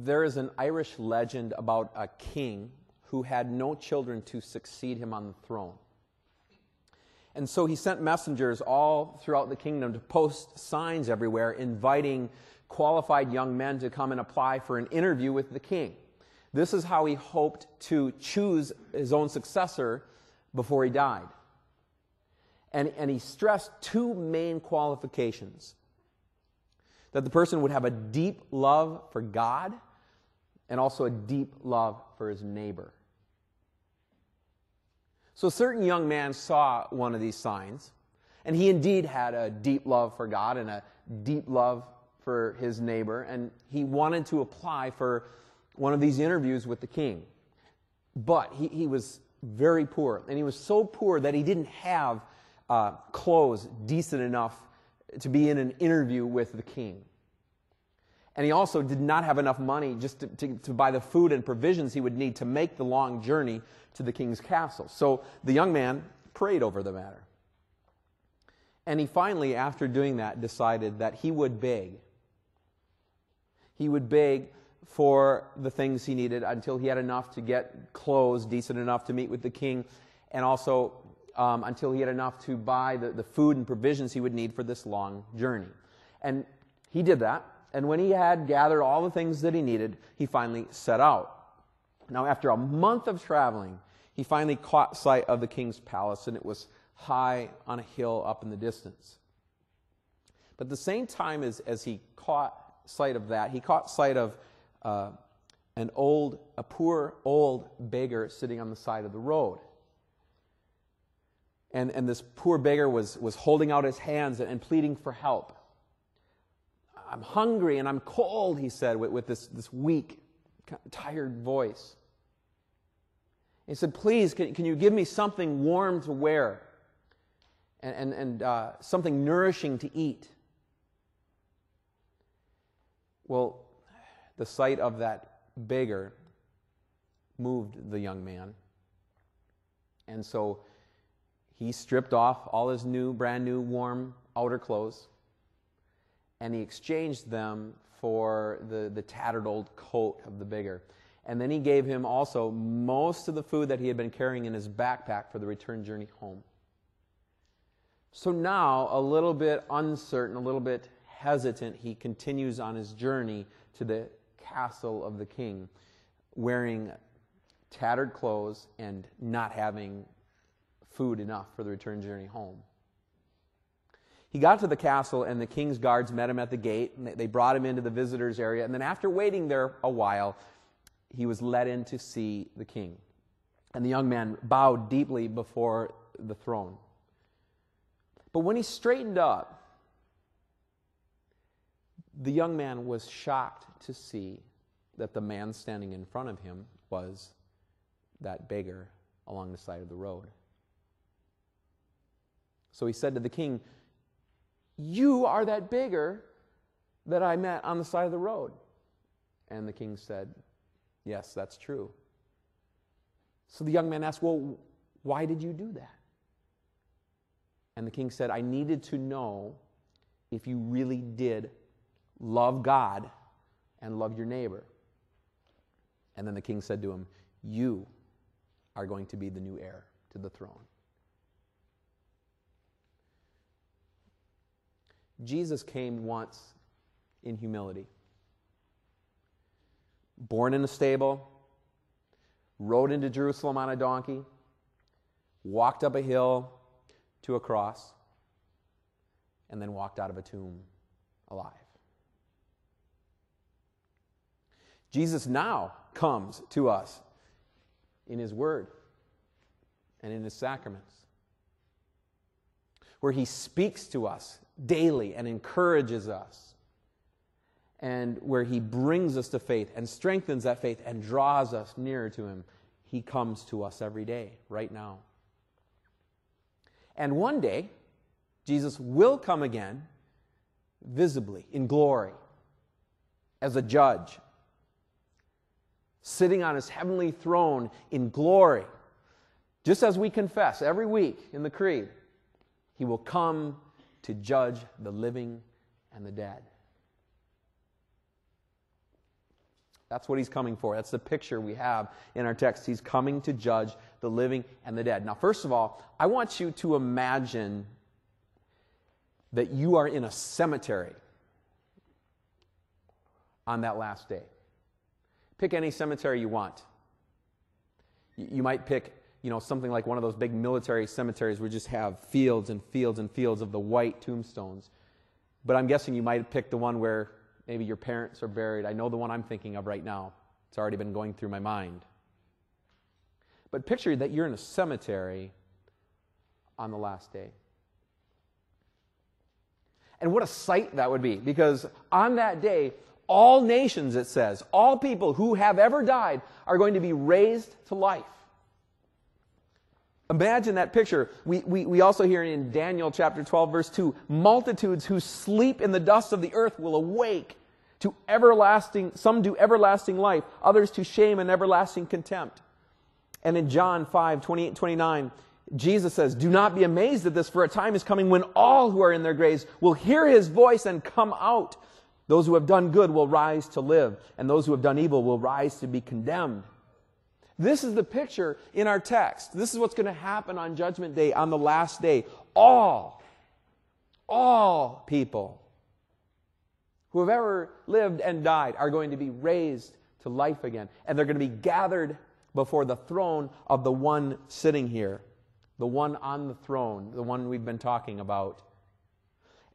there is an Irish legend about a king who had no children to succeed him on the throne. And so he sent messengers all throughout the kingdom to post signs everywhere inviting qualified young men to come and apply for an interview with the king. This is how he hoped to choose his own successor before he died. And, and he stressed two main qualifications that the person would have a deep love for God and also a deep love for his neighbor. So, a certain young man saw one of these signs, and he indeed had a deep love for God and a deep love for his neighbor, and he wanted to apply for one of these interviews with the king. But he, he was very poor, and he was so poor that he didn't have uh, clothes decent enough to be in an interview with the king. And he also did not have enough money just to, to, to, buy the food and provisions he would need to make the long journey to the king's castle. So the young man prayed over the matter. And he finally, after doing that, decided that he would beg. He would beg for the things he needed until he had enough to get clothes decent enough to meet with the king, and also um, until he had enough to buy the, the food and provisions he would need for this long journey. And he did that. And when he had gathered all the things that he needed, he finally set out. Now, after a month of traveling, he finally caught sight of the king's palace, and it was high on a hill up in the distance. But the same time as, as he caught sight of that, he caught sight of uh, an old, a poor old beggar sitting on the side of the road. And, and this poor beggar was, was holding out his hands and, and pleading for help. I'm hungry and I'm cold, he said with, with this, this weak, tired voice. He said, Please, can, can you give me something warm to wear and, and, and uh, something nourishing to eat? Well, the sight of that beggar moved the young man. And so he stripped off all his new, brand new, warm outer clothes and he exchanged them for the, the tattered old coat of the beggar. And then he gave him also most of the food that he had been carrying in his backpack for the return journey home. So now, a little bit uncertain, a little bit hesitant, he continues on his journey to the castle of the king, wearing tattered clothes and not having food enough for the return journey home. He got to the castle, and the king's guards met him at the gate. And they brought him into the visitors' area. And then, after waiting there a while, he was led in to see the king. And the young man bowed deeply before the throne. But when he straightened up, the young man was shocked to see that the man standing in front of him was that beggar along the side of the road. So he said to the king, you are that beggar that I met on the side of the road. And the king said, Yes, that's true. So the young man asked, Well, why did you do that? And the king said, I needed to know if you really did love God and love your neighbor. And then the king said to him, You are going to be the new heir to the throne. Jesus came once in humility. Born in a stable, rode into Jerusalem on a donkey, walked up a hill to a cross, and then walked out of a tomb alive. Jesus now comes to us in His Word and in His sacraments, where He speaks to us daily and encourages us, and where He brings us to faith and strengthens that faith and draws us nearer to Him. He comes to us every day, right now. And one day, Jesus will come again visibly in glory as a judge, sitting on his heavenly throne in glory. Just as we confess every week in the Creed, he will come to judge the living and the dead. That's what he's coming for. That's the picture we have in our text. He's coming to judge the living and the dead. Now, first of all, I want you to imagine that you are in a cemetery on that last day. Pick any cemetery you want. You might pick, you know, something like one of those big military cemeteries where you just have fields and fields and fields of the white tombstones. But I'm guessing you might pick the one where maybe your parents are buried. I know the one I'm thinking of right now. It's already been going through my mind. But picture that you're in a cemetery on the last day. And what a sight that would be, because on that day, all nations, it says, all people who have ever died are going to be raised to life. Imagine that picture. We, we, we also hear in Daniel chapter 12, verse 2 multitudes who sleep in the dust of the earth will awake to everlasting, some do everlasting life, others to shame and everlasting contempt. And in John 5, 28, 29, Jesus says, Do not be amazed at this, for a time is coming when all who are in their graves will hear his voice and come out. Those who have done good will rise to live, and those who have done evil will rise to be condemned. This is the picture in our text. This is what's going to happen on Judgment Day, on the last day. All, all people who have ever lived and died are going to be raised to life again. And they're going to be gathered before the throne of the one sitting here, the one on the throne, the one we've been talking about.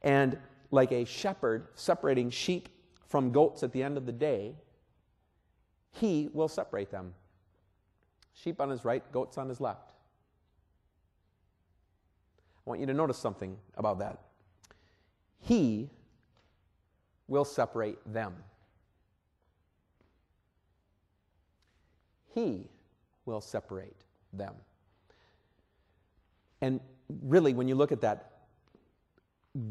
And like a shepherd separating sheep from goats at the end of the day, he will separate them. Sheep on his right, goats on his left. I want you to notice something about that. He will separate them. He will separate them. And really, when you look at that,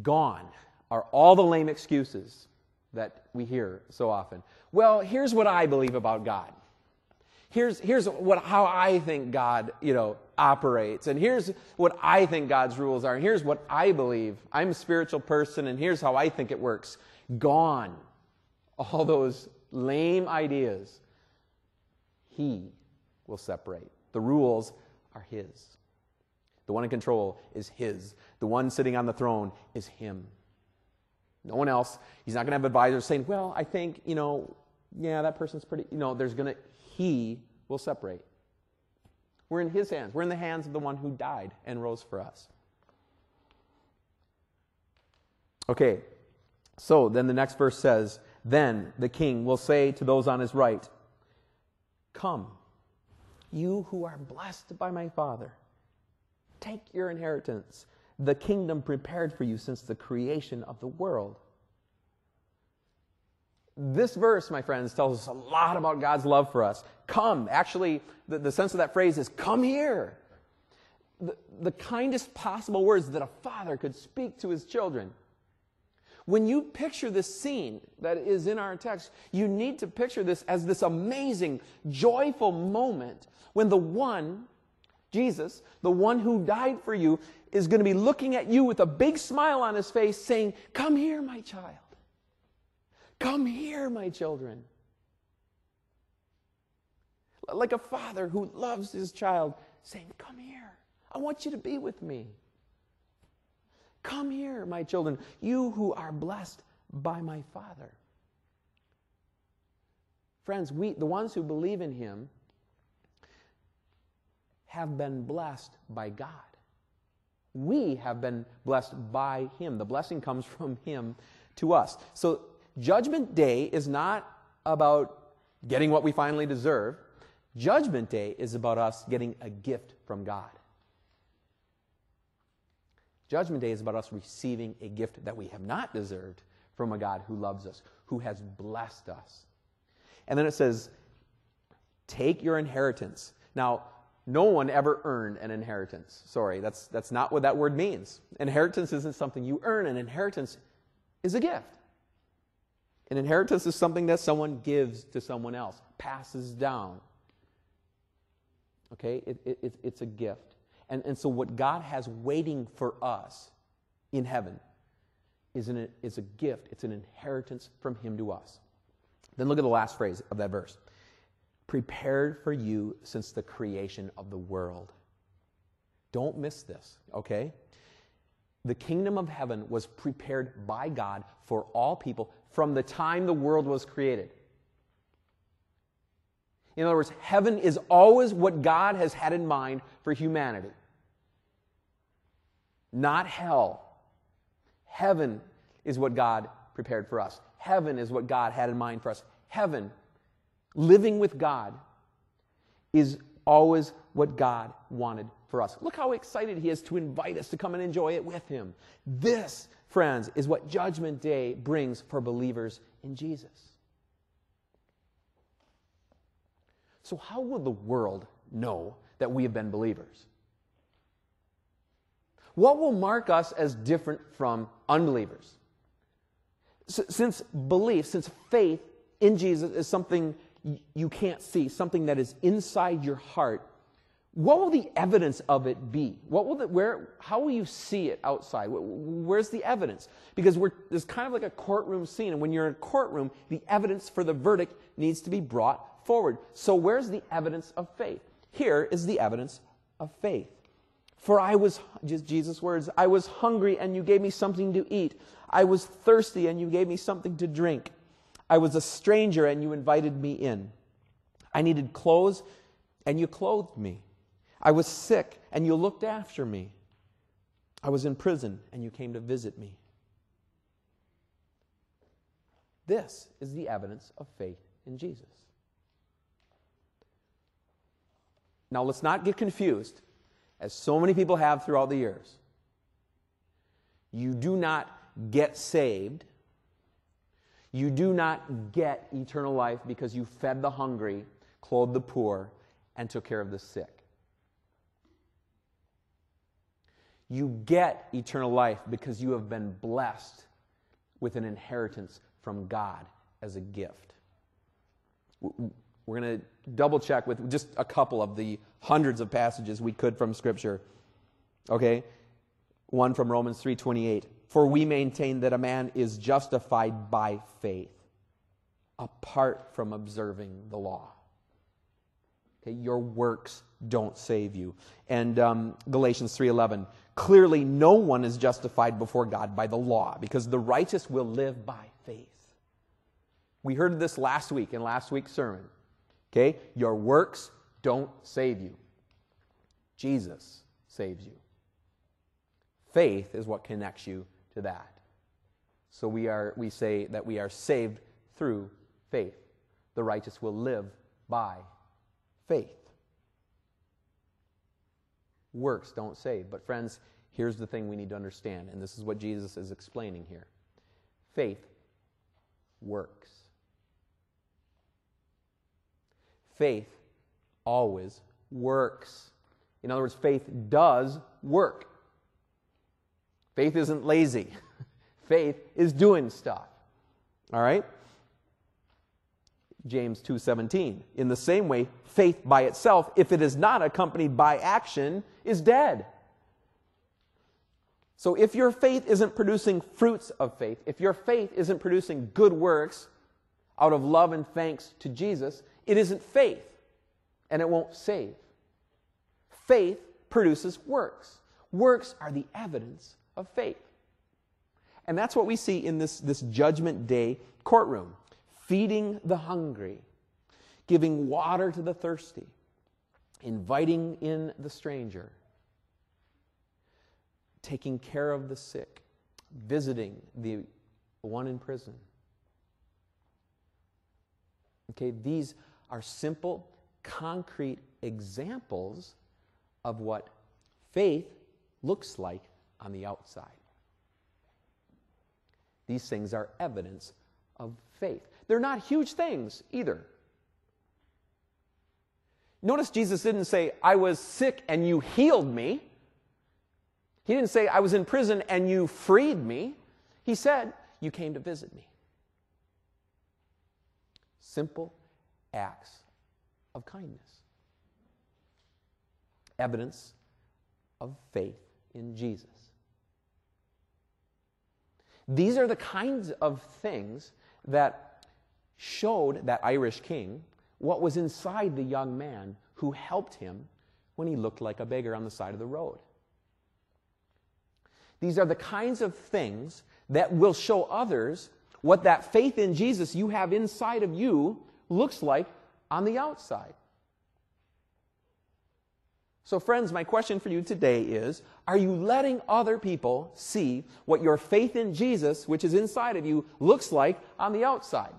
gone are all the lame excuses that we hear so often. Well, here's what I believe about God here's, here's what, how I think God, you know, operates. And here's what I think God's rules are. And here's what I believe. I'm a spiritual person, and here's how I think it works. Gone. All those lame ideas. He will separate. The rules are His. The one in control is His. The one sitting on the throne is Him. No one else. He's not going to have advisors saying, well, I think, you know, yeah, that person's pretty, you know, there's going to, he will separate. We're in His hands. We're in the hands of the one who died and rose for us. Okay, so then the next verse says, Then the king will say to those on his right, Come, you who are blessed by my Father, take your inheritance, the kingdom prepared for you since the creation of the world this verse, my friends, tells us a lot about God's love for us. Come. Actually, the, the sense of that phrase is come here. The, the kindest possible words that a father could speak to his children. When you picture this scene that is in our text, you need to picture this as this amazing, joyful moment when the one, Jesus, the one who died for you, is going to be looking at you with a big smile on his face saying, Come here, my child. Come here, my children. Like a father who loves his child, saying, Come here. I want you to be with me. Come here, my children, you who are blessed by my Father. Friends, we, the ones who believe in him, have been blessed by God. We have been blessed by him. The blessing comes from him to us. So Judgment Day is not about getting what we finally deserve. Judgment Day is about us getting a gift from God. Judgment Day is about us receiving a gift that we have not deserved from a God who loves us, who has blessed us. And then it says, Take your inheritance. Now, no one ever earned an inheritance. Sorry, that's, that's not what that word means. Inheritance isn't something you earn, an inheritance is a gift. An inheritance is something that someone gives to someone else, passes down. Okay? It, it, it's a gift. And, and so, what God has waiting for us in heaven is, an, is a gift, it's an inheritance from Him to us. Then look at the last phrase of that verse prepared for you since the creation of the world. Don't miss this, okay? The kingdom of heaven was prepared by God for all people from the time the world was created. In other words, heaven is always what God has had in mind for humanity, not hell. Heaven is what God prepared for us. Heaven is what God had in mind for us. Heaven, living with God, is always what God wanted for us. Look how excited He is to invite us to come and enjoy it with Him. This, friends, is what Judgment Day brings for believers in Jesus. So, how will the world know that we have been believers? What will mark us as different from unbelievers? since belief, since faith in Jesus is something you can't see, something that is inside your heart, what will the evidence of it be? What will the, where, how will you see it outside? Where's the evidence? Because we're, there's kind of like a courtroom scene, and when you're in a courtroom, the evidence for the verdict needs to be brought forward. So, where's the evidence of faith? Here is the evidence of faith. For I was, just Jesus' words, I was hungry and you gave me something to eat. I was thirsty and you gave me something to drink. I was a stranger and you invited me in. I needed clothes and you clothed me. I was sick and you looked after me. I was in prison and you came to visit me. This is the evidence of faith in Jesus. Now, let's not get confused, as so many people have throughout the years. You do not get saved. You do not get eternal life because you fed the hungry, clothed the poor, and took care of the sick. You get eternal life because you have been blessed with an inheritance from God as a gift. We're going to double check with just a couple of the hundreds of passages we could from Scripture. Okay? One from Romans 3:28. For we maintain that a man is justified by faith apart from observing the law. Okay, your works don't save you. And um, Galatians 3:11. Clearly, no one is justified before God by the law, because the righteous will live by faith. We heard this last week in last week's sermon. Okay, your works don't save you. Jesus saves you. Faith is what connects you to that. So we, are, we say that we are saved through faith. The righteous will live by faith. Works don't save. But, friends, here's the thing we need to understand, and this is what Jesus is explaining here faith works. Faith always works. In other words, faith does work. Faith isn't lazy. Faith is doing stuff. All right? James 2:17. In the same way, faith by itself, if it is not accompanied by action, is dead. So if your faith isn't producing fruits of faith, if your faith isn't producing good works out of love and thanks to Jesus, it isn't faith and it won't save. Faith produces works. Works are the evidence of faith. And that's what we see in this, this Judgment Day courtroom feeding the hungry, giving water to the thirsty, inviting in the stranger, taking care of the sick, visiting the one in prison. Okay, these are simple, concrete examples of what faith looks like on the outside. These things are evidence of faith. They're not huge things either. Notice Jesus didn't say, I was sick and you healed me. He didn't say, I was in prison and you freed me. He said, You came to visit me. Simple acts of kindness. Evidence of faith in Jesus. These are the kinds of things that showed that Irish king what was inside the young man who helped him when he looked like a beggar on the side of the road. These are the kinds of things that will show others what that faith in Jesus you have inside of you looks like on the outside. So, friends, my question for you today is Are you letting other people see what your faith in Jesus, which is inside of you, looks like on the outside?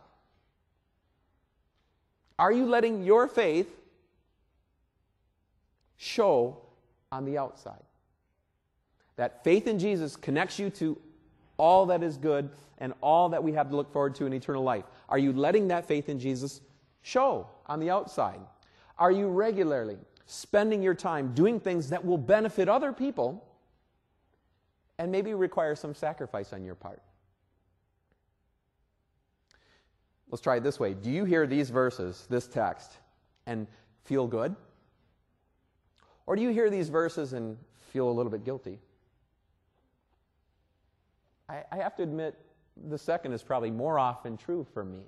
Are you letting your faith show on the outside? That faith in Jesus connects you to all that is good and all that we have to look forward to in eternal life. Are you letting that faith in Jesus show on the outside? Are you regularly spending your time doing things that will benefit other people and maybe require some sacrifice on your part. Let's try it this way. Do you hear these verses, this text, and feel good? Or do you hear these verses and feel a little bit guilty? I, I have to admit, the second is probably more often true for me.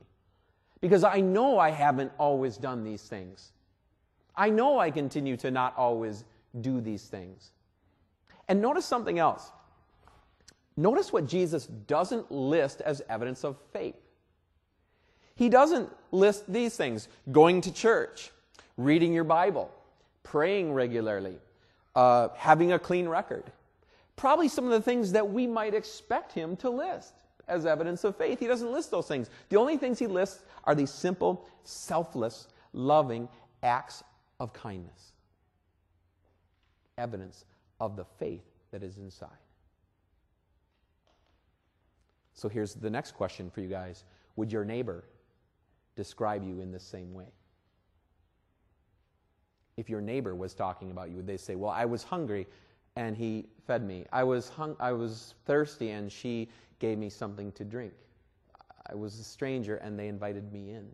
Because I know I haven't always done these things. I know I continue to not always do these things. And notice something else. Notice what Jesus doesn't list as evidence of faith. He doesn't list these things going to church, reading your Bible, praying regularly, uh, having a clean record. Probably some of the things that we might expect him to list as evidence of faith. He doesn't list those things. The only things he lists are these simple, selfless, loving acts of kindness, evidence of the faith that is inside. So here's the next question for you guys Would your neighbor describe you in the same way? If your neighbor was talking about you, would they say, Well, I was hungry and he fed me? I was, hung- I was thirsty and she gave me something to drink. I was a stranger and they invited me in.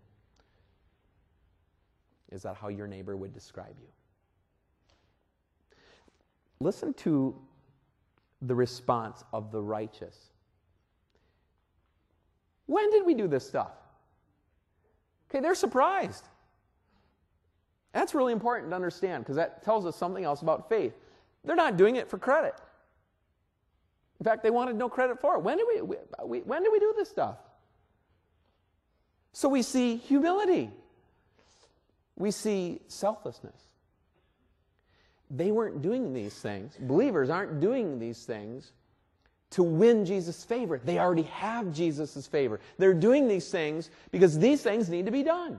Is that how your neighbor would describe you? Listen to the response of the righteous. When did we do this stuff? Okay, they're surprised. That's really important to understand because that tells us something else about faith. They're not doing it for credit. In fact, they wanted no credit for it. When did we, we when did we do this stuff? So we see humility we see selflessness. They weren't doing these things. Believers aren't doing these things to win Jesus' favor. They already have Jesus' favor. They're doing these things because these things need to be done.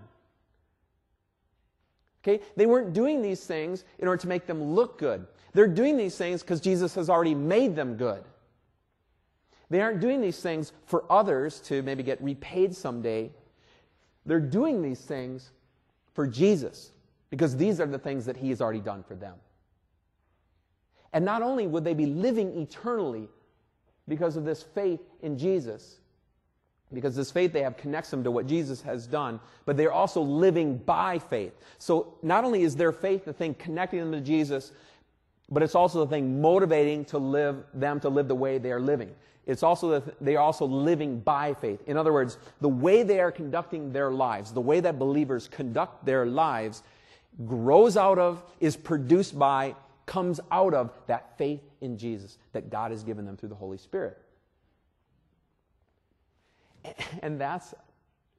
Okay? They weren't doing these things in order to make them look good. They're doing these things because Jesus has already made them good. They aren't doing these things for others to maybe get repaid someday. They're doing these things for Jesus because these are the things that he has already done for them. And not only would they be living eternally because of this faith in Jesus, because this faith they have connects them to what Jesus has done, but they're also living by faith. So not only is their faith the thing connecting them to Jesus, but it's also the thing motivating to live them to live the way they are living. It's also that they are also living by faith. In other words, the way they are conducting their lives, the way that believers conduct their lives, grows out of, is produced by, comes out of that faith in Jesus that God has given them through the Holy Spirit. And that's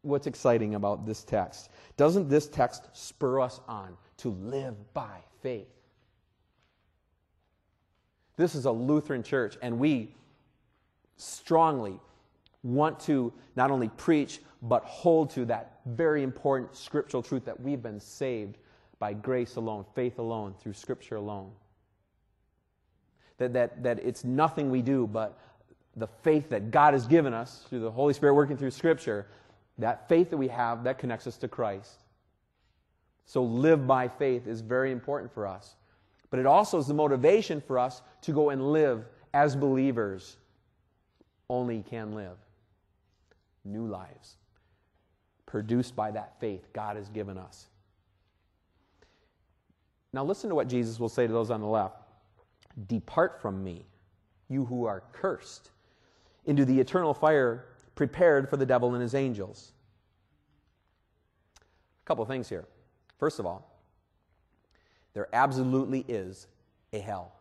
what's exciting about this text. Doesn't this text spur us on to live by faith? This is a Lutheran church, and we strongly want to not only preach, but hold to that very important scriptural truth that we've been saved by grace alone, faith alone, through Scripture alone. That, that, that it's nothing we do, but the faith that God has given us through the Holy Spirit working through Scripture, that faith that we have, that connects us to Christ. So, live by faith is very important for us. But it also is the motivation for us to go and live as believers only can live. New lives produced by that faith God has given us. Now, listen to what Jesus will say to those on the left Depart from me, you who are cursed, into the eternal fire prepared for the devil and his angels. A couple of things here. First of all, there absolutely is a hell.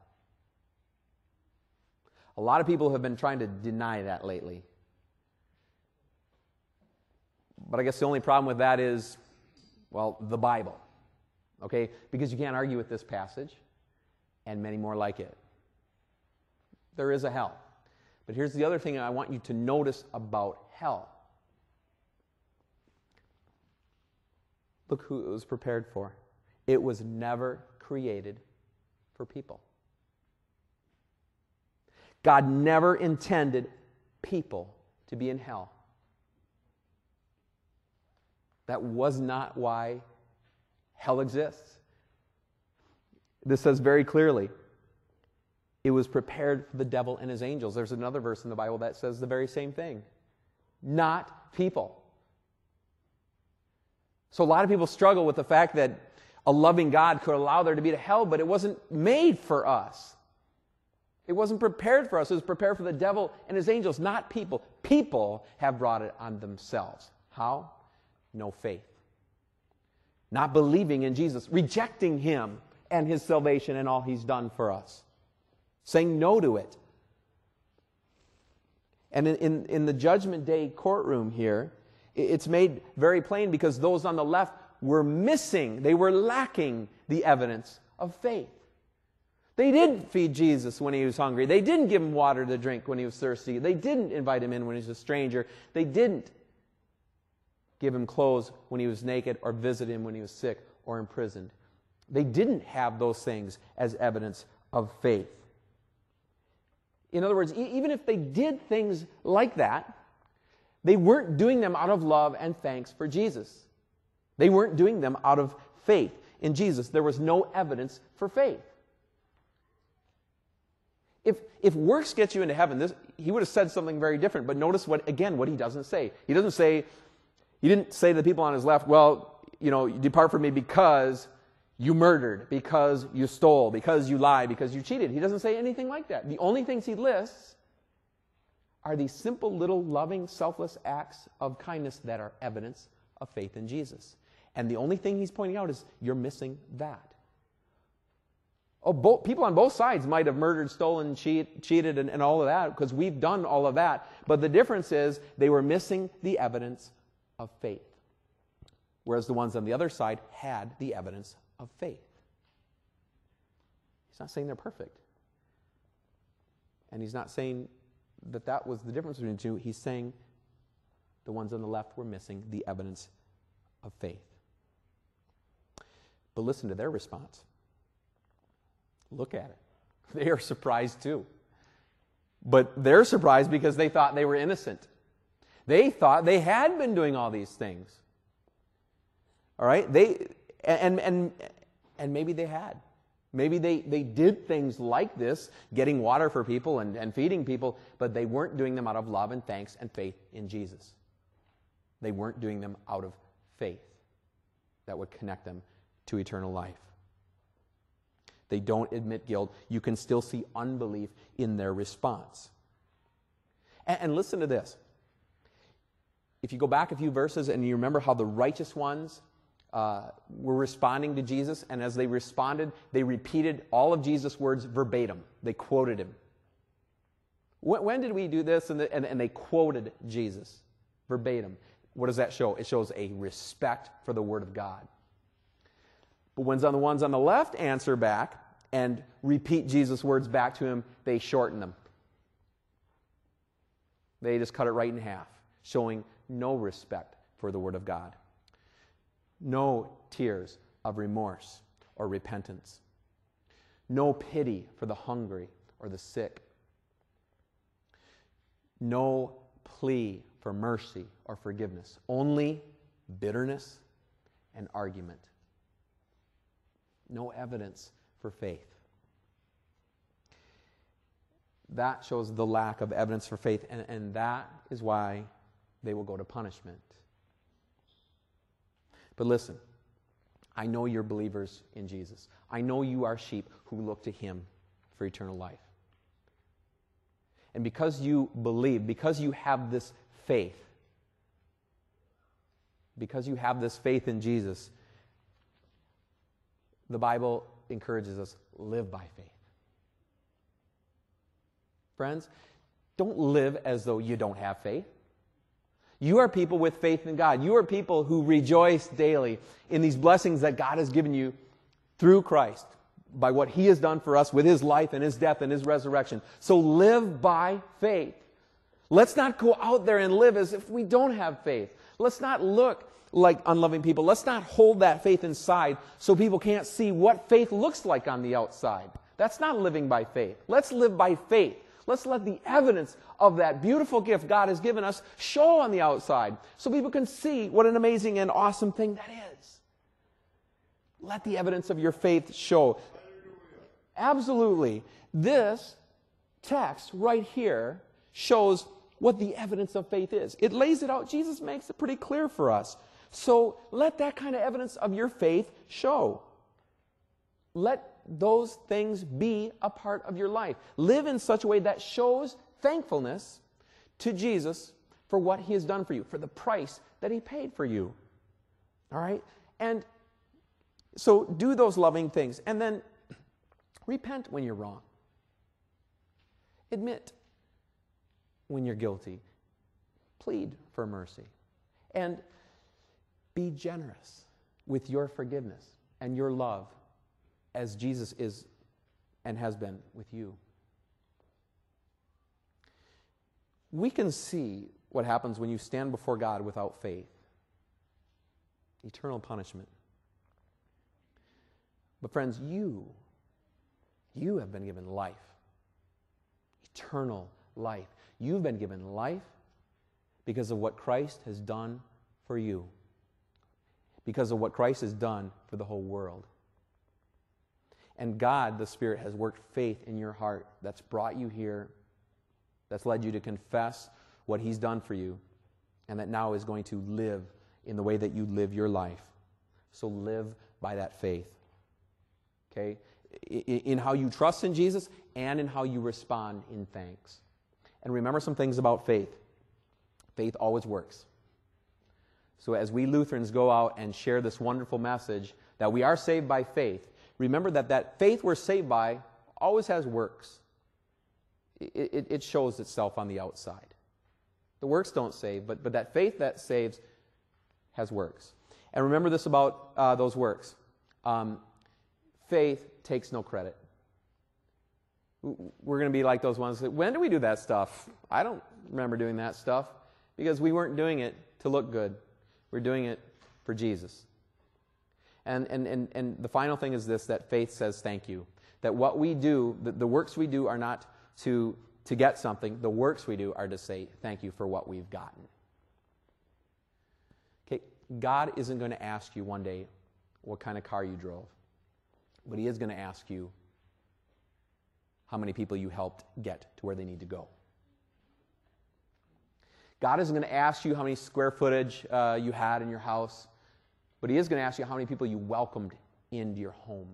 A lot of people have been trying to deny that lately. But I guess the only problem with that is, well, the Bible. Okay? Because you can't argue with this passage and many more like it. There is a hell. But here's the other thing I want you to notice about hell. Look who it was prepared for. It was never created for people. God never intended people to be in hell. That was not why hell exists. This says very clearly it was prepared for the devil and his angels. There's another verse in the Bible that says the very same thing. Not people. So a lot of people struggle with the fact that a loving God could allow there to be a hell, but it wasn't made for us. It wasn't prepared for us. It was prepared for the devil and his angels, not people. People have brought it on themselves. How? No faith. Not believing in Jesus, rejecting him and his salvation and all he's done for us saying no to it. And in, in, in, the Judgment Day courtroom here, it's made very plain because those on the left were missing, they were lacking the evidence of faith. They didn't feed Jesus when he was hungry. They didn't give him water to drink when he was thirsty. They didn't invite him in when he was a stranger. They didn't give him clothes when he was naked or visit him when he was sick or imprisoned. They didn't have those things as evidence of faith. In other words, e- even if they did things like that, they weren't doing them out of love and thanks for Jesus. They weren't doing them out of faith in Jesus. There was no evidence for faith. If, if works get you into heaven, this, he would have said something very different. But notice what, again, what he doesn't say. He doesn't say, he didn't say to the people on his left, well, you know, depart from me because you murdered, because you stole, because you lied, because you cheated. He doesn't say anything like that. The only things he lists are these simple little loving, selfless acts of kindness that are evidence of faith in Jesus. And the only thing he's pointing out is you're missing that. Oh, both, people on both sides might have murdered, stolen, cheat, cheated, and, and all of that because we've done all of that. But the difference is they were missing the evidence of faith. Whereas the ones on the other side had the evidence of faith. He's not saying they're perfect. And he's not saying that that was the difference between the two. He's saying the ones on the left were missing the evidence of faith. But listen to their response. Look at it. They are surprised too. But they're surprised because they thought they were innocent. They thought they had been doing all these things. All right? They and, and, and maybe they had. Maybe they, they did things like this, getting water for people and, and feeding people, but they weren't doing them out of love and thanks and faith in Jesus. They weren't doing them out of faith that would connect them to eternal life. They don't admit guilt. You can still see unbelief in their response. And, and listen to this. If you go back a few verses and you remember how the righteous ones uh, were responding to Jesus, and as they responded, they repeated all of Jesus' words verbatim. They quoted him. When, when did we do this? And, the, and, and they quoted Jesus verbatim. What does that show? It shows a respect for the Word of God. But when the ones on the left answer back and repeat Jesus' words back to him, they shorten them. They just cut it right in half, showing no respect for the Word of God no tears of remorse or repentance, no pity for the hungry or the sick, no plea for mercy or forgiveness, only bitterness and argument. No evidence for faith. That shows the lack of evidence for faith, and, and that is why they will go to punishment. But listen, I know you're believers in Jesus. I know you are sheep who look to Him for eternal life. And because you believe, because you have this faith, because you have this faith in Jesus, the Bible encourages us live by faith. Friends, don't live as though you don't have faith. You are people with faith in God. You are people who rejoice daily in these blessings that God has given you through Christ by what He has done for us with His life and His death and His resurrection. So live by faith. Let's not go out there and live as if we don't have faith. Let's not look like unloving people. Let's not hold that faith inside so people can't see what faith looks like on the outside. That's not living by faith. Let's live by faith. Let's let the evidence of that beautiful gift God has given us show on the outside so people can see what an amazing and awesome thing that is. Let the evidence of your faith show. Absolutely. This text right here shows what the evidence of faith is. It lays it out. Jesus makes it pretty clear for us. So let that kind of evidence of your faith show. Let those things be a part of your life. Live in such a way that shows thankfulness to Jesus for what he has done for you, for the price that he paid for you. All right? And so do those loving things. And then repent when you're wrong. Admit when you're guilty. Plead for mercy. And be generous with your forgiveness and your love as Jesus is and has been with you. We can see what happens when you stand before God without faith eternal punishment. But, friends, you, you have been given life, eternal life. You've been given life because of what Christ has done for you, because of what Christ has done for the whole world. And God, the Spirit, has worked faith in your heart that's brought you here, that's led you to confess what He's done for you, and that now is going to live in the way that you live your life. So live by that faith. Okay? In how you trust in Jesus and in how you respond in thanks. And remember some things about faith faith always works. So as we Lutherans go out and share this wonderful message that we are saved by faith, remember that that faith we're saved by always has works. It, it, it, shows itself on the outside. The works don't save, but, but that faith that saves has works. And remember this about uh, those works um, faith takes no credit. We're going to be like those ones that, when do we do that stuff? I don't remember doing that stuff because we weren't doing it to look good. We're doing it for Jesus. And, and, and, and the final thing is this that faith says thank you. That what we do, the, the works we do are not to, to get something, the works we do are to say thank you for what we've gotten. Okay, God isn't going to ask you one day what kind of car you drove, but He is going to ask you how many people you helped get to where they need to go. God isn't going to ask you how many square footage uh, you had in your house. But he is going to ask you how many people you welcomed into your home.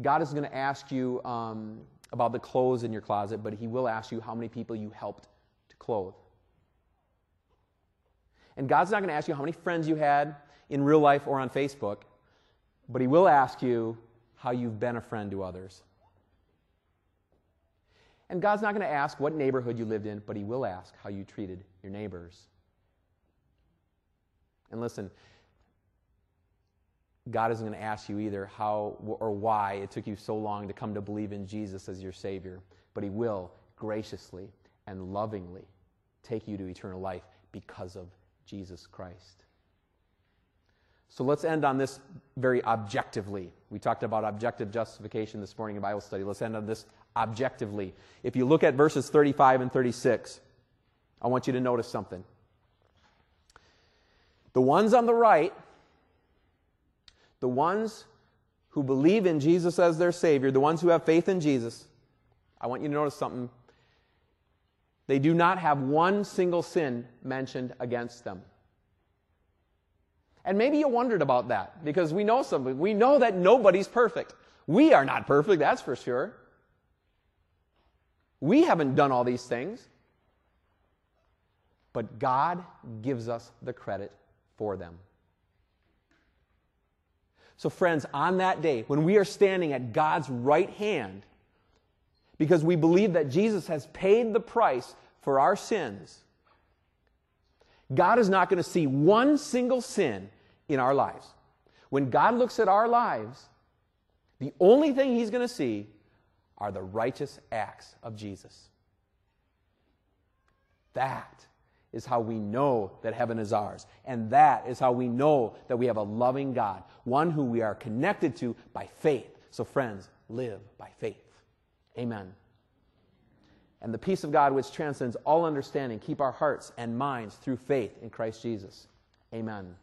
God is going to ask you um, about the clothes in your closet, but he will ask you how many people you helped to clothe. And God's not going to ask you how many friends you had in real life or on Facebook, but he will ask you how you've been a friend to others. And God's not going to ask what neighborhood you lived in, but he will ask how you treated your neighbors. And listen, God isn't going to ask you either how or why it took you so long to come to believe in Jesus as your Savior, but He will graciously and lovingly take you to eternal life because of Jesus Christ. So let's end on this very objectively. We talked about objective justification this morning in Bible study. Let's end on this objectively. If you look at verses 35 and 36, I want you to notice something. The ones on the right, the ones who believe in Jesus as their Savior, the ones who have faith in Jesus, I want you to notice something. They do not have one single sin mentioned against them. And maybe you wondered about that because we know something. We know that nobody's perfect. We are not perfect, that's for sure. We haven't done all these things. but God gives us the credit for them. So, friends, on that day, when we are standing at God's right hand, because we believe that Jesus has paid the price for our sins, God is not going to see one single sin in our lives. When God looks at our lives, the only thing He's going to see are the righteous acts of Jesus. That is how we know that heaven is ours. And that is how we know that we have a loving God, one who we are connected to by faith. So, friends, live by faith. Amen. And the peace of God, which transcends all understanding, keep our hearts and minds through faith in Christ Jesus. Amen.